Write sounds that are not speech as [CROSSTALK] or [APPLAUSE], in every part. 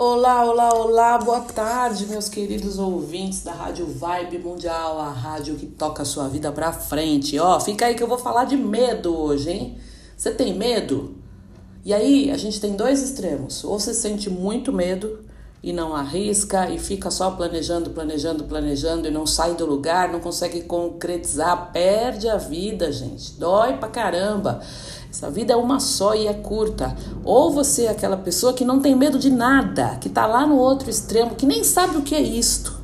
Olá, olá, olá, boa tarde, meus queridos ouvintes da Rádio Vibe Mundial, a rádio que toca a sua vida pra frente. Ó, fica aí que eu vou falar de medo hoje, hein? Você tem medo? E aí, a gente tem dois extremos. Ou você sente muito medo e não arrisca e fica só planejando, planejando, planejando e não sai do lugar, não consegue concretizar, perde a vida, gente. Dói pra caramba. Essa vida é uma só e é curta. Ou você é aquela pessoa que não tem medo de nada, que tá lá no outro extremo, que nem sabe o que é isto.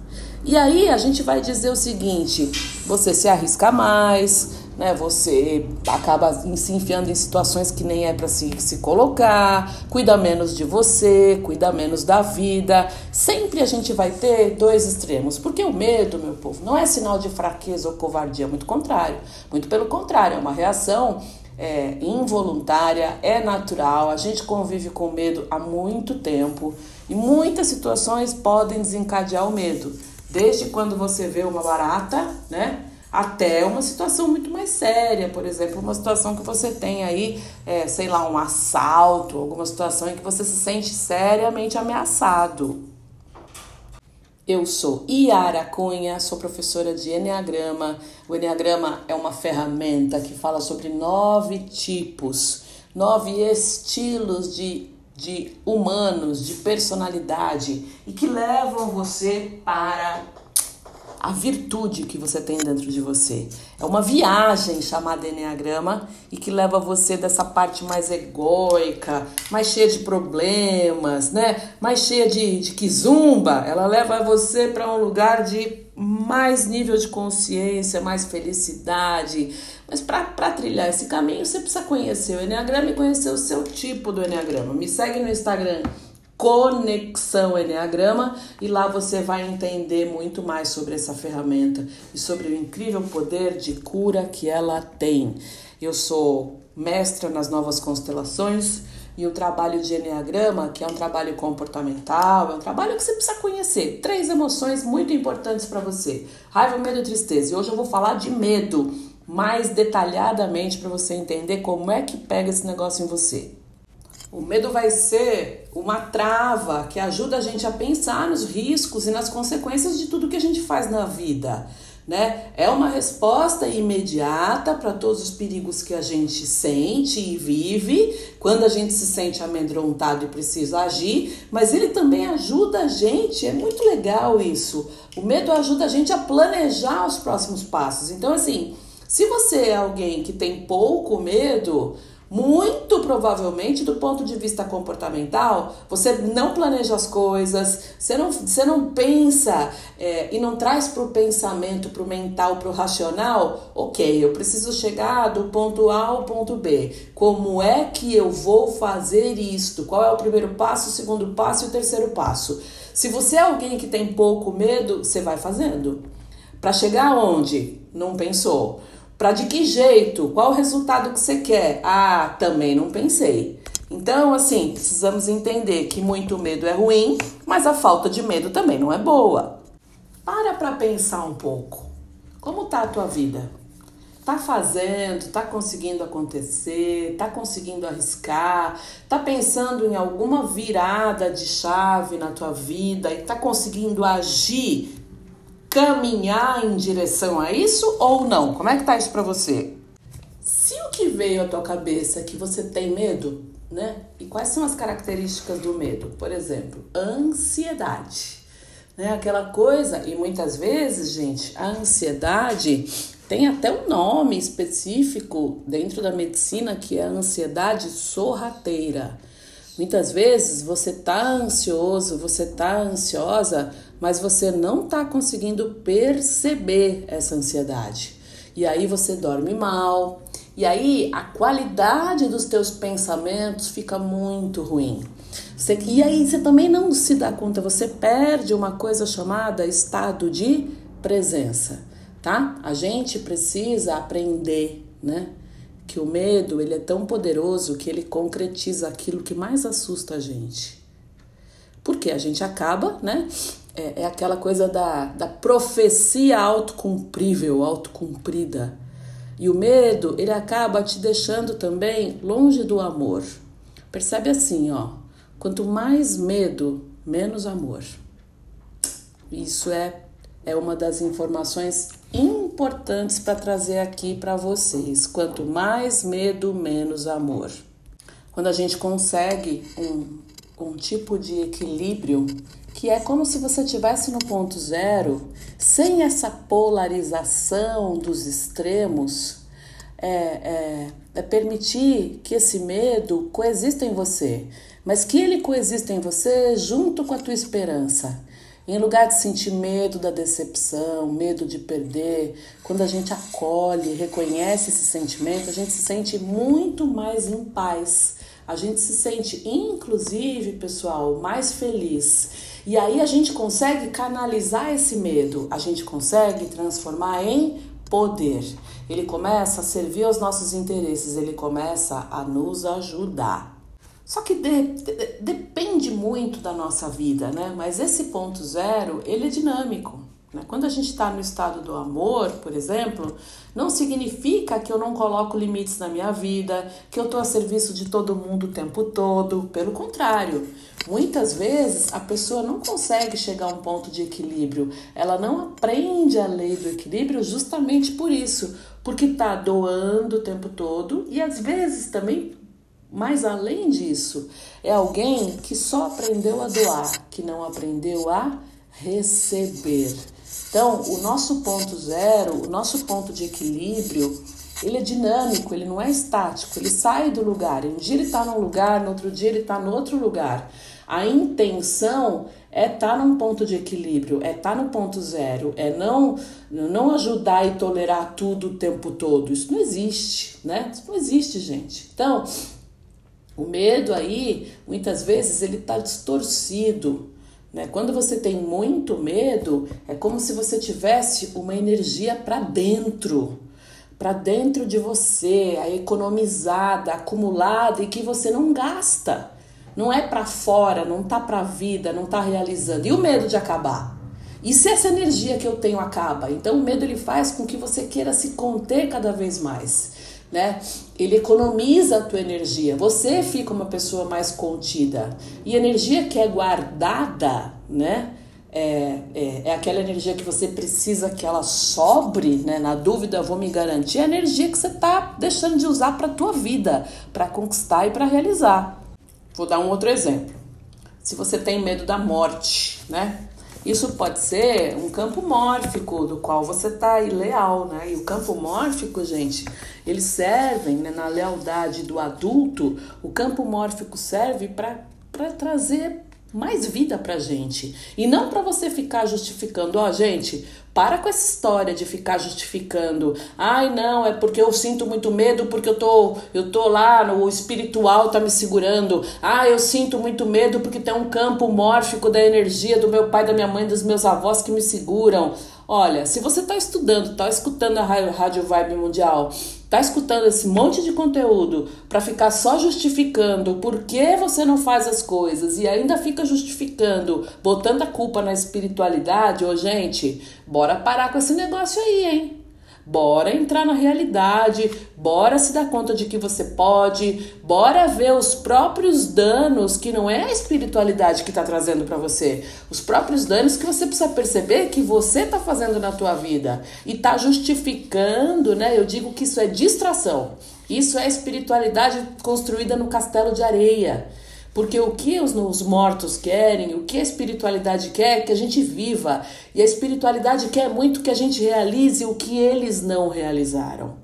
E aí a gente vai dizer o seguinte: você se arrisca mais, né? Você acaba se enfiando em situações que nem é para se, se colocar, cuida menos de você, cuida menos da vida. Sempre a gente vai ter dois extremos, porque o medo, meu povo, não é sinal de fraqueza ou covardia, muito contrário. Muito pelo contrário, é uma reação é involuntária, é natural, a gente convive com medo há muito tempo e muitas situações podem desencadear o medo, desde quando você vê uma barata, né? Até uma situação muito mais séria, por exemplo, uma situação que você tem aí, é, sei lá, um assalto, alguma situação em que você se sente seriamente ameaçado. Eu sou Iara Cunha, sou professora de Enneagrama. O Enneagrama é uma ferramenta que fala sobre nove tipos, nove estilos de, de humanos, de personalidade e que levam você para a virtude que você tem dentro de você. É uma viagem chamada Enneagrama e que leva você dessa parte mais egóica, mais cheia de problemas, né? Mais cheia de, de kizumba. Ela leva você para um lugar de mais nível de consciência, mais felicidade. Mas para trilhar esse caminho, você precisa conhecer o Enneagrama e conhecer o seu tipo do Enneagrama. Me segue no Instagram Conexão Enneagrama e lá você vai entender muito mais sobre essa ferramenta e sobre o incrível poder de cura que ela tem. Eu sou mestra nas novas constelações e o trabalho de Enneagrama, que é um trabalho comportamental, é um trabalho que você precisa conhecer. Três emoções muito importantes para você: raiva, medo e tristeza. E hoje eu vou falar de medo mais detalhadamente para você entender como é que pega esse negócio em você. O medo vai ser uma trava que ajuda a gente a pensar nos riscos e nas consequências de tudo que a gente faz na vida. Né? É uma resposta imediata para todos os perigos que a gente sente e vive quando a gente se sente amedrontado e precisa agir, mas ele também ajuda a gente, é muito legal isso. O medo ajuda a gente a planejar os próximos passos. Então, assim, se você é alguém que tem pouco medo, muito provavelmente, do ponto de vista comportamental, você não planeja as coisas, você não, você não pensa é, e não traz para o pensamento, para o mental, para o racional, ok, eu preciso chegar do ponto A ao ponto B. Como é que eu vou fazer isto? Qual é o primeiro passo, o segundo passo e o terceiro passo? Se você é alguém que tem pouco medo, você vai fazendo. Para chegar onde? Não pensou. Para de que jeito? Qual o resultado que você quer? Ah, também não pensei. Então, assim, precisamos entender que muito medo é ruim, mas a falta de medo também não é boa. Para para pensar um pouco. Como tá a tua vida? Tá fazendo, tá conseguindo acontecer, tá conseguindo arriscar, tá pensando em alguma virada de chave na tua vida e tá conseguindo agir caminhar em direção a isso ou não? Como é que tá isso para você? Se o que veio à tua cabeça é que você tem medo, né? E quais são as características do medo? Por exemplo, ansiedade. Né? Aquela coisa, e muitas vezes, gente, a ansiedade tem até um nome específico dentro da medicina que é a ansiedade sorrateira. Muitas vezes você tá ansioso, você tá ansiosa, mas você não tá conseguindo perceber essa ansiedade. E aí você dorme mal, e aí a qualidade dos teus pensamentos fica muito ruim. Você, e aí você também não se dá conta, você perde uma coisa chamada estado de presença, tá? A gente precisa aprender, né? que o medo ele é tão poderoso que ele concretiza aquilo que mais assusta a gente. Porque a gente acaba, né? É, é aquela coisa da, da profecia autocumprível, autocumprida. E o medo, ele acaba te deixando também longe do amor. Percebe assim, ó. Quanto mais medo menos amor. Isso é, é uma das informações importantes para trazer aqui para vocês. Quanto mais medo, menos amor. Quando a gente consegue um, um tipo de equilíbrio que é como se você estivesse no ponto zero, sem essa polarização dos extremos, é, é, é permitir que esse medo coexista em você, mas que ele coexista em você junto com a tua esperança. Em lugar de sentir medo da decepção, medo de perder, quando a gente acolhe, reconhece esse sentimento, a gente se sente muito mais em paz. A gente se sente, inclusive, pessoal, mais feliz. E aí a gente consegue canalizar esse medo, a gente consegue transformar em poder. Ele começa a servir aos nossos interesses, ele começa a nos ajudar. Só que de, de, depende muito da nossa vida, né? Mas esse ponto zero, ele é dinâmico. Né? Quando a gente está no estado do amor, por exemplo, não significa que eu não coloco limites na minha vida, que eu estou a serviço de todo mundo o tempo todo. Pelo contrário, muitas vezes a pessoa não consegue chegar a um ponto de equilíbrio. Ela não aprende a lei do equilíbrio justamente por isso, porque está doando o tempo todo e às vezes também mas além disso, é alguém que só aprendeu a doar, que não aprendeu a receber. Então, o nosso ponto zero, o nosso ponto de equilíbrio, ele é dinâmico, ele não é estático, ele sai do lugar. Um dia ele está num lugar, no outro dia ele está no outro lugar. A intenção é estar tá num ponto de equilíbrio, é estar tá no ponto zero, é não não ajudar e tolerar tudo o tempo todo. Isso não existe, né? Isso não existe, gente. Então, o medo aí, muitas vezes, ele está distorcido. Né? Quando você tem muito medo, como se você tivesse uma energia para dentro, para dentro de você, a economizada, acumulada e que você não gasta. Não é para fora, não tá para a vida, não tá realizando. E o medo de acabar? E se essa energia que eu tenho acaba? Então o medo ele faz com que você queira se conter cada vez mais né? Ele economiza a tua energia. Você fica uma pessoa mais contida. E energia que é guardada, né? É, é, é, aquela energia que você precisa que ela sobre, né? Na dúvida, vou me garantir. É a energia que você tá deixando de usar para tua vida, para conquistar e para realizar. Vou dar um outro exemplo. Se você tem medo da morte, né? Isso pode ser um campo mórfico do qual você está ileal, né? E o campo mórfico, gente, eles servem né, na lealdade do adulto. O campo mórfico serve para trazer mais vida pra gente. E não para você ficar justificando, ó, oh, gente, para com essa história de ficar justificando. Ai, não, é porque eu sinto muito medo porque eu tô, eu tô lá, no espiritual tá me segurando. Ah, eu sinto muito medo porque tem um campo mórfico da energia do meu pai, da minha mãe, dos meus avós que me seguram. Olha, se você está estudando, está escutando a Rádio Vibe Mundial, está escutando esse monte de conteúdo para ficar só justificando por que você não faz as coisas e ainda fica justificando, botando a culpa na espiritualidade, ô gente, bora parar com esse negócio aí, hein? Bora entrar na realidade, bora se dar conta de que você pode, bora ver os próprios danos que não é a espiritualidade que está trazendo para você, os próprios danos que você precisa perceber que você está fazendo na tua vida e está justificando, né? Eu digo que isso é distração. Isso é espiritualidade construída no castelo de areia. Porque o que os, os, mortos querem, o que a espiritualidade quer, é que a gente viva. E a espiritualidade quer muito que a gente realize o que eles não realizaram.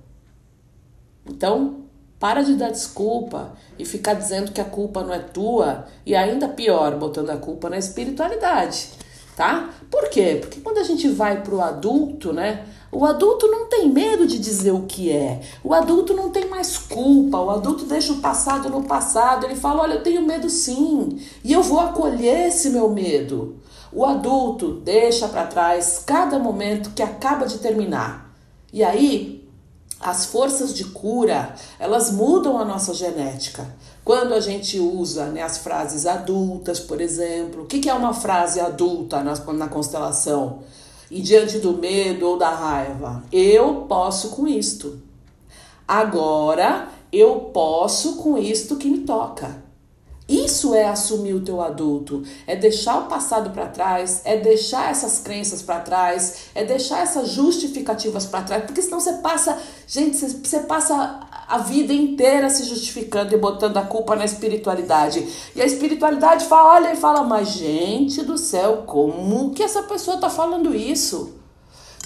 Então, para de dar desculpa e ficar dizendo que a culpa não é tua e ainda pior, botando a culpa na espiritualidade, tá? Por quê? Porque quando a gente vai pro adulto, né? O adulto não tem medo de dizer o que é. O adulto não tem mais culpa. O adulto deixa o passado no passado. Ele fala: Olha, eu tenho medo sim. E eu vou acolher esse meu medo. O adulto deixa para trás cada momento que acaba de terminar. E aí, as forças de cura, elas mudam a nossa genética. Quando a gente usa né, as frases adultas, por exemplo, o que, que é uma frase adulta na, na constelação? E diante do medo ou da raiva, eu posso com isto. Agora eu posso com isto que me toca. Isso é assumir o teu adulto, é deixar o passado para trás, é deixar essas crenças para trás, é deixar essas justificativas para trás, porque senão você passa, gente, você passa a vida inteira se justificando e botando a culpa na espiritualidade. E a espiritualidade fala, olha e fala, mas gente do céu, como que essa pessoa tá falando isso?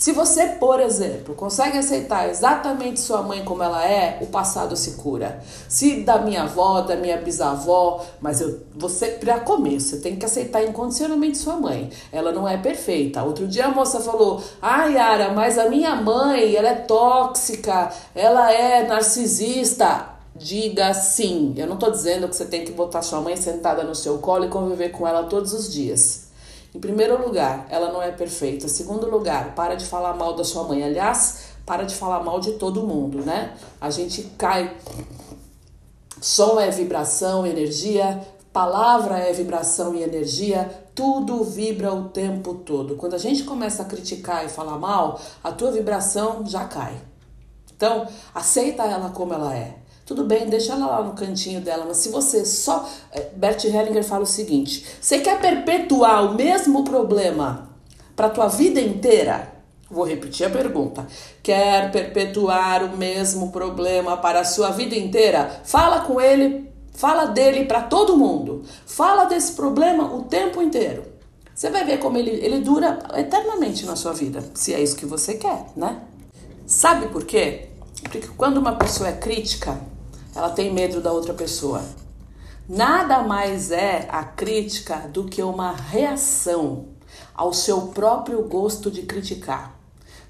Se você, por exemplo, consegue aceitar exatamente sua mãe como ela é, o passado se cura. Se da minha avó, da minha bisavó, mas eu, você, para começo, você tem que aceitar incondicionalmente sua mãe. Ela não é perfeita. Outro dia a moça falou: "Ai, Yara, mas a minha mãe, ela é tóxica, ela é narcisista". Diga sim. Eu não estou dizendo que você tem que botar sua mãe sentada no seu colo e conviver com ela todos os dias. Em primeiro lugar, ela não é perfeita. Em segundo lugar, para de falar mal da sua mãe. Aliás, para de falar mal de todo mundo, né? A gente cai. Som é vibração, energia. Palavra é vibração e energia. Tudo vibra o tempo todo. Quando a gente começa a criticar e falar mal, a tua vibração já cai. Então, aceita ela como ela é. Tudo bem, deixa ela lá no cantinho dela, mas se você só. Eh, Bert Hellinger fala o seguinte: você quer perpetuar o mesmo problema para tua vida inteira? Vou repetir a pergunta. Quer perpetuar o mesmo problema para a sua vida inteira? Fala com ele, fala dele para todo mundo. Fala desse problema o tempo inteiro. Você vai ver como ele, ele dura eternamente na sua vida, se é isso que você quer, né? Sabe por quê? Porque quando uma pessoa é crítica, ela tem medo da outra pessoa. Nada mais é a crítica do que uma reação ao seu próprio gosto de criticar.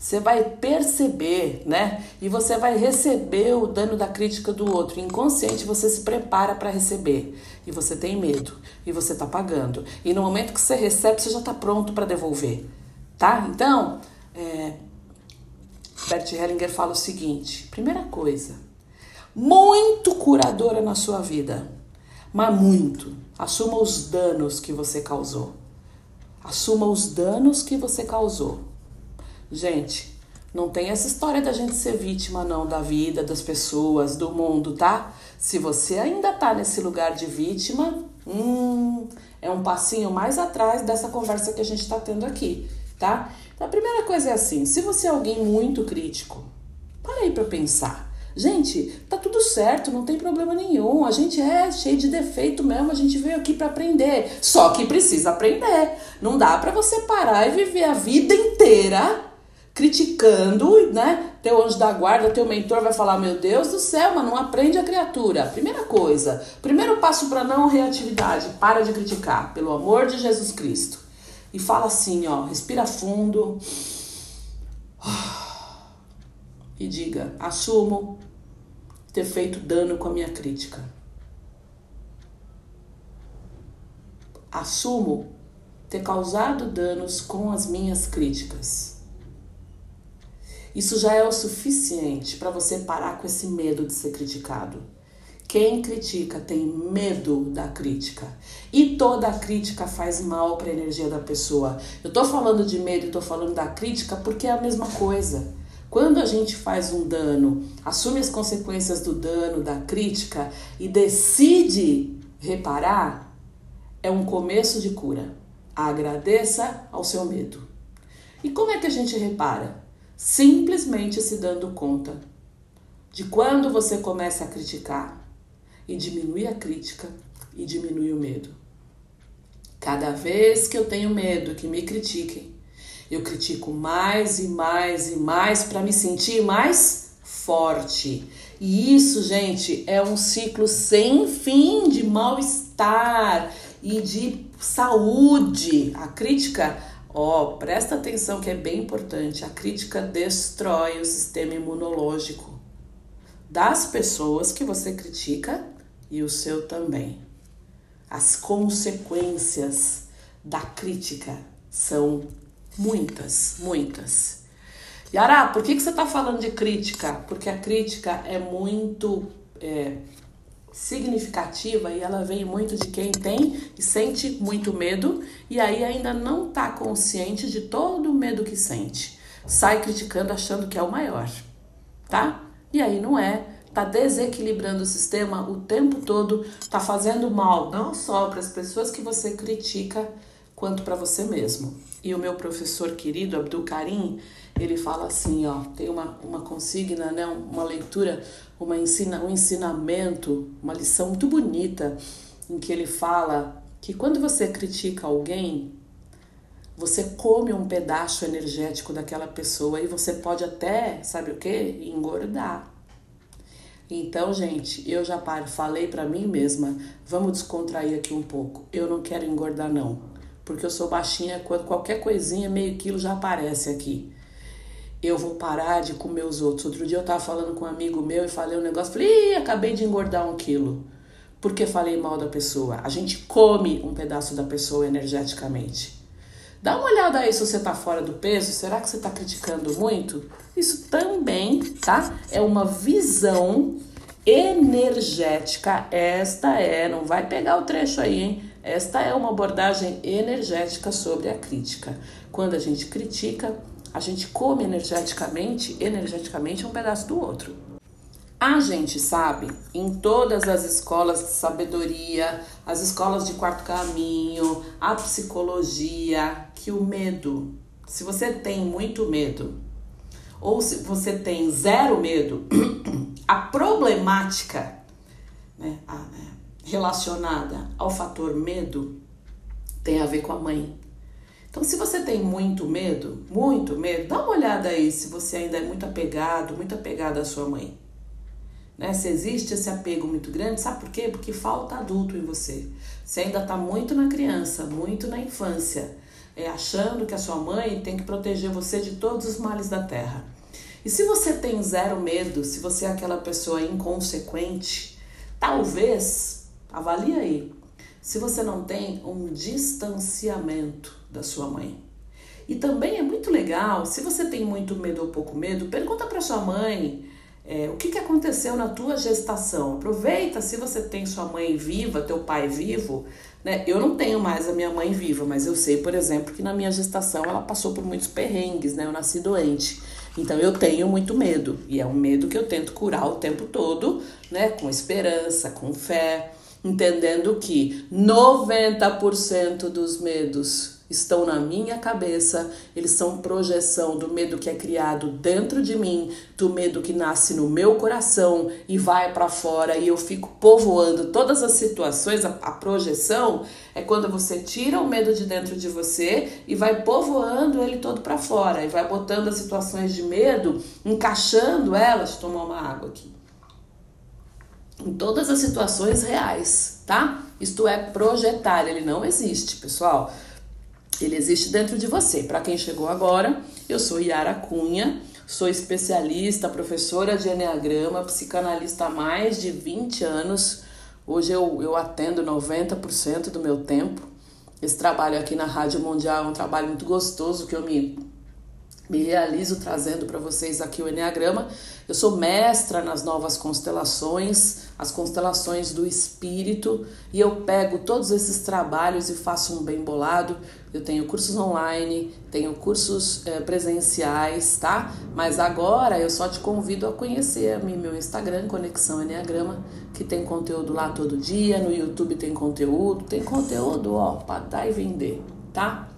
Você vai perceber, né? E você vai receber o dano da crítica do outro. Inconsciente você se prepara para receber. E você tem medo. E você tá pagando. E no momento que você recebe, você já tá pronto para devolver. Tá? Então, é, Bert Hellinger fala o seguinte: primeira coisa, muito curadora na sua vida, mas muito. Assuma os danos que você causou. Assuma os danos que você causou. Gente, não tem essa história da gente ser vítima não da vida, das pessoas, do mundo, tá? Se você ainda tá nesse lugar de vítima, hum, é um passinho mais atrás dessa conversa que a gente tá tendo aqui, tá? Então, a primeira coisa é assim, se você é alguém muito crítico, para aí para pensar. Gente, tá tudo certo, não tem problema nenhum. A gente é cheio de defeito mesmo, a gente veio aqui para aprender. Só que precisa aprender. Não dá para você parar e viver a vida inteira criticando, né? Teu anjo da guarda, teu mentor vai falar: Meu Deus do céu, mas não aprende a criatura. Primeira coisa, primeiro passo para não reatividade: para de criticar, pelo amor de Jesus Cristo. E fala assim: ó, respira fundo [SIGHS] e diga: assumo ter feito dano com a minha crítica. Assumo ter causado danos com as minhas críticas. Isso já é o suficiente para você parar com esse medo de ser criticado. Quem critica tem medo da crítica. E toda crítica faz mal para a energia da pessoa. Eu tô falando de medo e tô falando da crítica porque é a mesma coisa. Quando a gente faz um dano, assume as consequências do dano, da crítica e decide reparar, é um começo de cura. Agradeça ao seu medo. E como é que a gente repara? Simplesmente se dando conta de quando você começa a criticar e diminui a crítica e diminui o medo. Cada vez que eu tenho medo que me critiquem, eu critico mais e mais e mais para me sentir mais forte. E isso, gente, é um ciclo sem fim de mal-estar e de saúde. A crítica, ó, presta atenção que é bem importante. A crítica destrói o sistema imunológico das pessoas que você critica e o seu também. As consequências da crítica são Muitas, muitas. Yara, por que, que você está falando de crítica? Porque a crítica é muito é, significativa e ela vem muito de quem tem e sente muito medo e aí ainda não está consciente de todo o medo que sente. Sai criticando achando que é o maior, tá? E aí não é, tá desequilibrando o sistema o tempo todo, tá fazendo mal não só para as pessoas que você critica, quanto para você mesmo. E o meu professor querido Abdul Karim, ele fala assim, ó, tem uma, uma consigna, né, uma leitura, uma ensina, um ensinamento, uma lição muito bonita em que ele fala que quando você critica alguém, você come um pedaço energético daquela pessoa e você pode até, sabe o que? Engordar. Então, gente, eu já falei para mim mesma, vamos descontrair aqui um pouco. Eu não quero engordar não, porque eu sou baixinha, quando qualquer coisinha, meio quilo já aparece aqui. Eu vou parar de comer os outros. Outro dia eu tava falando com um amigo meu e falei um negócio, falei, Ih, acabei de engordar um quilo. Porque falei mal da pessoa. A gente come um pedaço da pessoa energeticamente. Dá uma olhada aí se você está fora do peso, será que você está criticando muito? Isso também, tá? É uma visão energética. Esta é, não vai pegar o trecho aí, hein? Esta é uma abordagem energética sobre a crítica. Quando a gente critica, a gente come energeticamente, energeticamente um pedaço do outro. A gente sabe em todas as escolas de sabedoria, as escolas de quarto caminho, a psicologia, que o medo, se você tem muito medo, ou se você tem zero medo, [CLEARS THROAT] a problemática né, a, é, relacionada ao fator medo tem a ver com a mãe. Então, se você tem muito medo, muito medo, dá uma olhada aí se você ainda é muito apegado, muito apegado à sua mãe. Né? Se existe esse apego muito grande, sabe por quê? Porque falta adulto em você. Você ainda está muito na criança, muito na infância, é, achando que a sua mãe tem que proteger você de todos os males da terra. E se você tem zero medo, se você é aquela pessoa inconsequente, talvez, avalie aí, se você não tem um distanciamento da sua mãe. E também é muito legal, se você tem muito medo ou pouco medo, pergunta para sua mãe é, o que, que aconteceu na tua gestação? Aproveita se você tem sua mãe viva, teu pai vivo. Né? Eu não tenho mais a minha mãe viva, mas eu sei, por exemplo, que na minha gestação ela passou por muitos perrengues, né? Eu nasci doente. Então eu tenho muito medo. E é um medo que eu tento curar o tempo todo, né? Com esperança, com fé, entendendo que 90% dos medos estão na minha cabeça, eles são projeção do medo que é criado dentro de mim, do medo que nasce no meu coração e vai para fora e eu fico povoando todas as situações. A, a, projeção é quando você tira o medo de dentro de você e vai povoando ele todo para fora e vai botando as situações de medo, encaixando elas. Tomar uma água aqui. Em todas as situações reais, tá? Isto é projetar, ele não existe, pessoal. Ele existe dentro de você. Para quem chegou agora, eu sou Yara Cunha, sou especialista, professora de Enneagrama, psicanalista há mais de 20 anos. Hoje eu, eu atendo 90% do meu tempo. Esse trabalho aqui na Rádio Mundial é um trabalho muito gostoso que eu me me realizo trazendo para vocês aqui o Enneagrama. Eu sou mestra nas novas constelações, as constelações do espírito, e eu pego todos esses trabalhos e faço um bem bolado. Eu tenho cursos online, tenho cursos é, presenciais, tá? Mas agora eu só te convido a conhecer a mim, meu Instagram, Conexão Enneagrama, que tem conteúdo lá todo dia, no YouTube tem conteúdo, tem conteúdo, ó, para dar e vender, tá?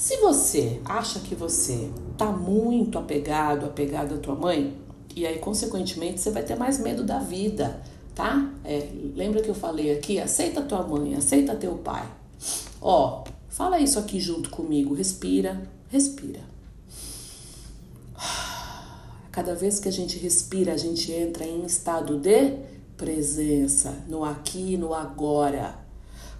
Se você acha que você tá muito apegado, apegado à tua mãe, e aí consequentemente você vai ter mais medo da vida, tá? É, lembra que eu falei aqui? Aceita tua mãe, aceita teu pai. Ó, fala isso aqui junto comigo. Respira, respira. Cada vez que a gente respira, a gente entra em estado de presença, no aqui, no agora.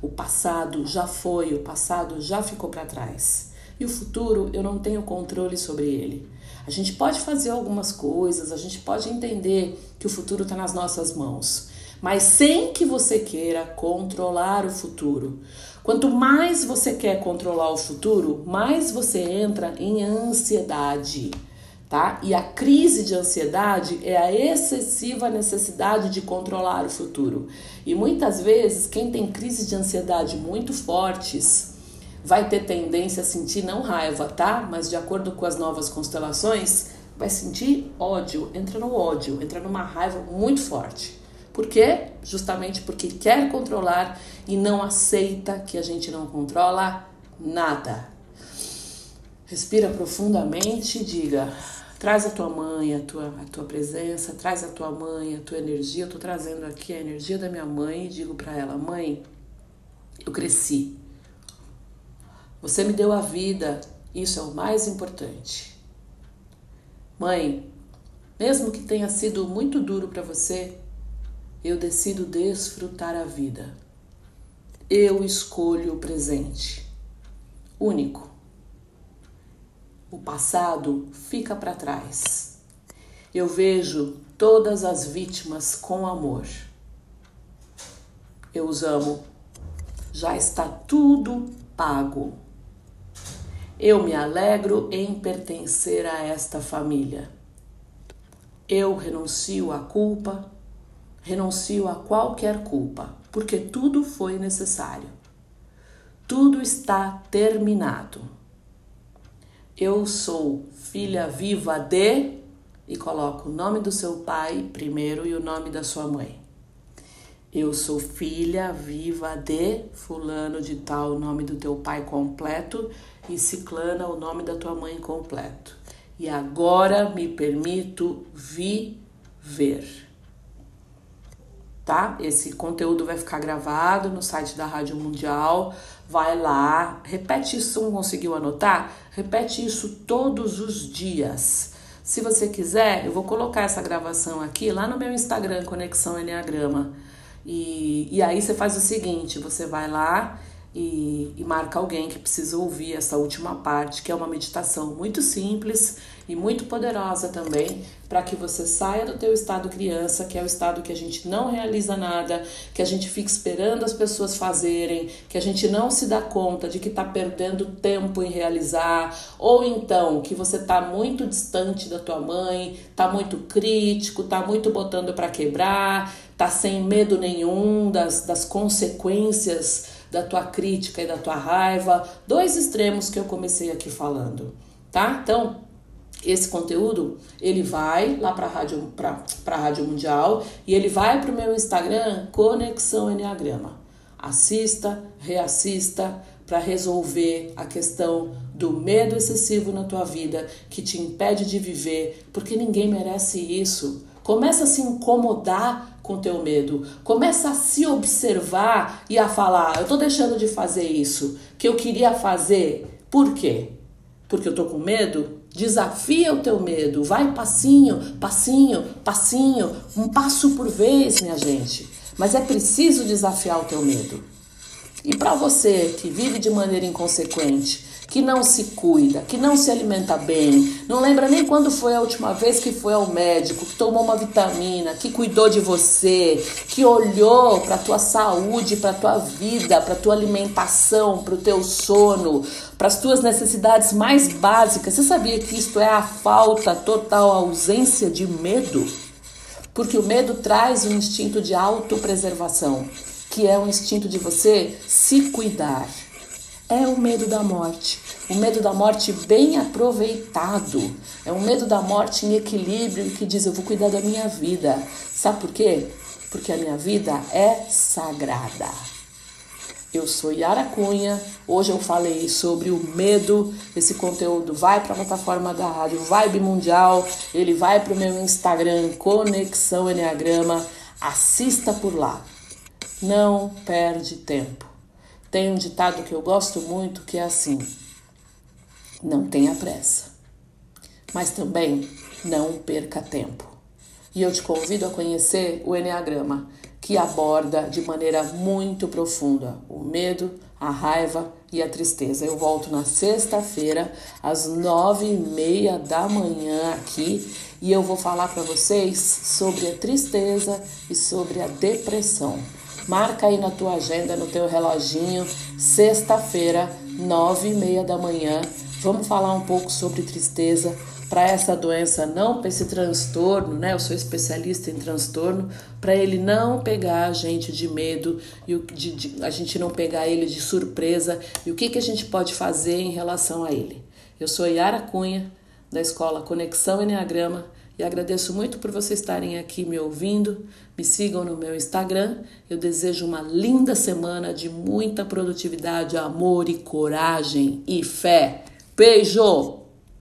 O passado já foi, o passado já ficou para trás. E o futuro, eu não tenho controle sobre ele. A gente pode fazer algumas coisas, a gente pode entender que o futuro está nas nossas mãos, mas sem que você queira controlar o futuro. Quanto mais você quer controlar o futuro, mais você entra em ansiedade, tá? E a crise de ansiedade é a excessiva necessidade de controlar o futuro. E muitas vezes, quem tem crises de ansiedade muito fortes, vai ter tendência a sentir não raiva, tá? Mas de acordo com as novas constelações, vai sentir ódio, entra no ódio, entra numa raiva muito forte. Por quê? Justamente porque quer controlar e não aceita que a gente não controla nada. Respira profundamente e diga: traz a tua mãe, a tua, a tua presença, traz a tua mãe, a tua energia. Eu tô trazendo aqui a energia da minha mãe e digo para ela: mãe, eu cresci. Você me deu a vida, isso é o mais importante. Mãe, mesmo que tenha sido muito duro para você, eu decido desfrutar a vida. Eu escolho o presente. Único. O passado fica para trás. Eu vejo todas as vítimas com amor. Eu os amo. Já está tudo pago. Eu me alegro em pertencer a esta família. Eu renuncio à culpa, renuncio a qualquer culpa, porque tudo foi necessário. Tudo está terminado. Eu sou filha viva de e coloco o nome do seu pai primeiro e o nome da sua mãe. Eu sou filha viva de fulano de tal, o nome do teu pai completo e ciclana, o nome da tua mãe completo. E agora me permito viver tá? Esse conteúdo vai ficar gravado no site da Rádio Mundial. Vai lá, repete isso, não conseguiu anotar? Repete isso todos os dias. Se você quiser, eu vou colocar essa gravação aqui lá no meu Instagram, Conexão Enneagrama. E, e aí você faz o seguinte: você vai lá e, e marca alguém que precisa ouvir essa última parte, que é uma meditação muito simples e muito poderosa também, para que você saia do teu estado criança, que é o estado que a gente não realiza nada, que a gente fica esperando as pessoas fazerem, que a gente não se dá conta de que está perdendo tempo em realizar, ou então que você está muito distante da tua mãe, está muito crítico, está muito botando para quebrar, está sem medo nenhum das, das consequências da tua crítica e da tua raiva, dois extremos que eu comecei aqui falando, tá? Então, esse conteúdo ele vai lá para rádio para rádio mundial e ele vai para o meu Instagram conexão enneagrama. Assista reassista para resolver a questão do medo excessivo na tua vida que te impede de viver porque ninguém merece isso. Começa a se incomodar com teu medo. Começa a se observar e a falar eu tô deixando de fazer isso que eu queria fazer. Por quê? Porque eu tô com medo? Desafia o teu medo, vai passinho, passinho, passinho, um passo por vez, minha gente. Mas é preciso desafiar o teu medo. E para você que vive de maneira inconsequente, que não se cuida, que não se alimenta bem, não lembra nem quando foi a última vez que foi ao médico, que tomou uma vitamina, que cuidou de você, que olhou para tua saúde, para tua vida, para tua alimentação, para o teu sono, para as tuas necessidades mais básicas. Você sabia que isto é a falta total, a ausência de medo? Porque o medo traz um instinto de autopreservação, que é um instinto de você se cuidar é o medo da morte. O medo da morte bem aproveitado. É um medo da morte em equilíbrio que diz: Eu vou cuidar da minha vida. Sabe por quê? Porque a minha vida é sagrada. Eu sou Yara Cunha. Hoje eu falei sobre o medo. Esse conteúdo vai para a plataforma da rádio Vibe Mundial. Ele vai para o meu Instagram, Conexão Enneagrama. Assista por lá. Não perde tempo. Tem um ditado que eu gosto muito que é assim: não tenha pressa, mas também não perca tempo. E eu te convido a conhecer o Enneagrama, que aborda de maneira muito profunda o medo, a raiva e a tristeza. Eu volto na sexta-feira, às nove e meia da manhã aqui, e eu vou falar para vocês sobre a tristeza e sobre a depressão. Marca aí na tua agenda, no teu reloginho, sexta-feira, nove e meia da manhã. Vamos falar um pouco sobre tristeza para essa doença não, para esse transtorno, né? Eu sou especialista em transtorno, para ele não pegar a gente de medo e de, de, a gente não pegar ele de surpresa e o que, que a gente pode fazer em relação a ele. Eu sou Yara Cunha da escola Conexão Enneagrama e agradeço muito por vocês estarem aqui me ouvindo. Me sigam no meu Instagram. Eu desejo uma linda semana de muita produtividade, amor e coragem e fé. Beijo!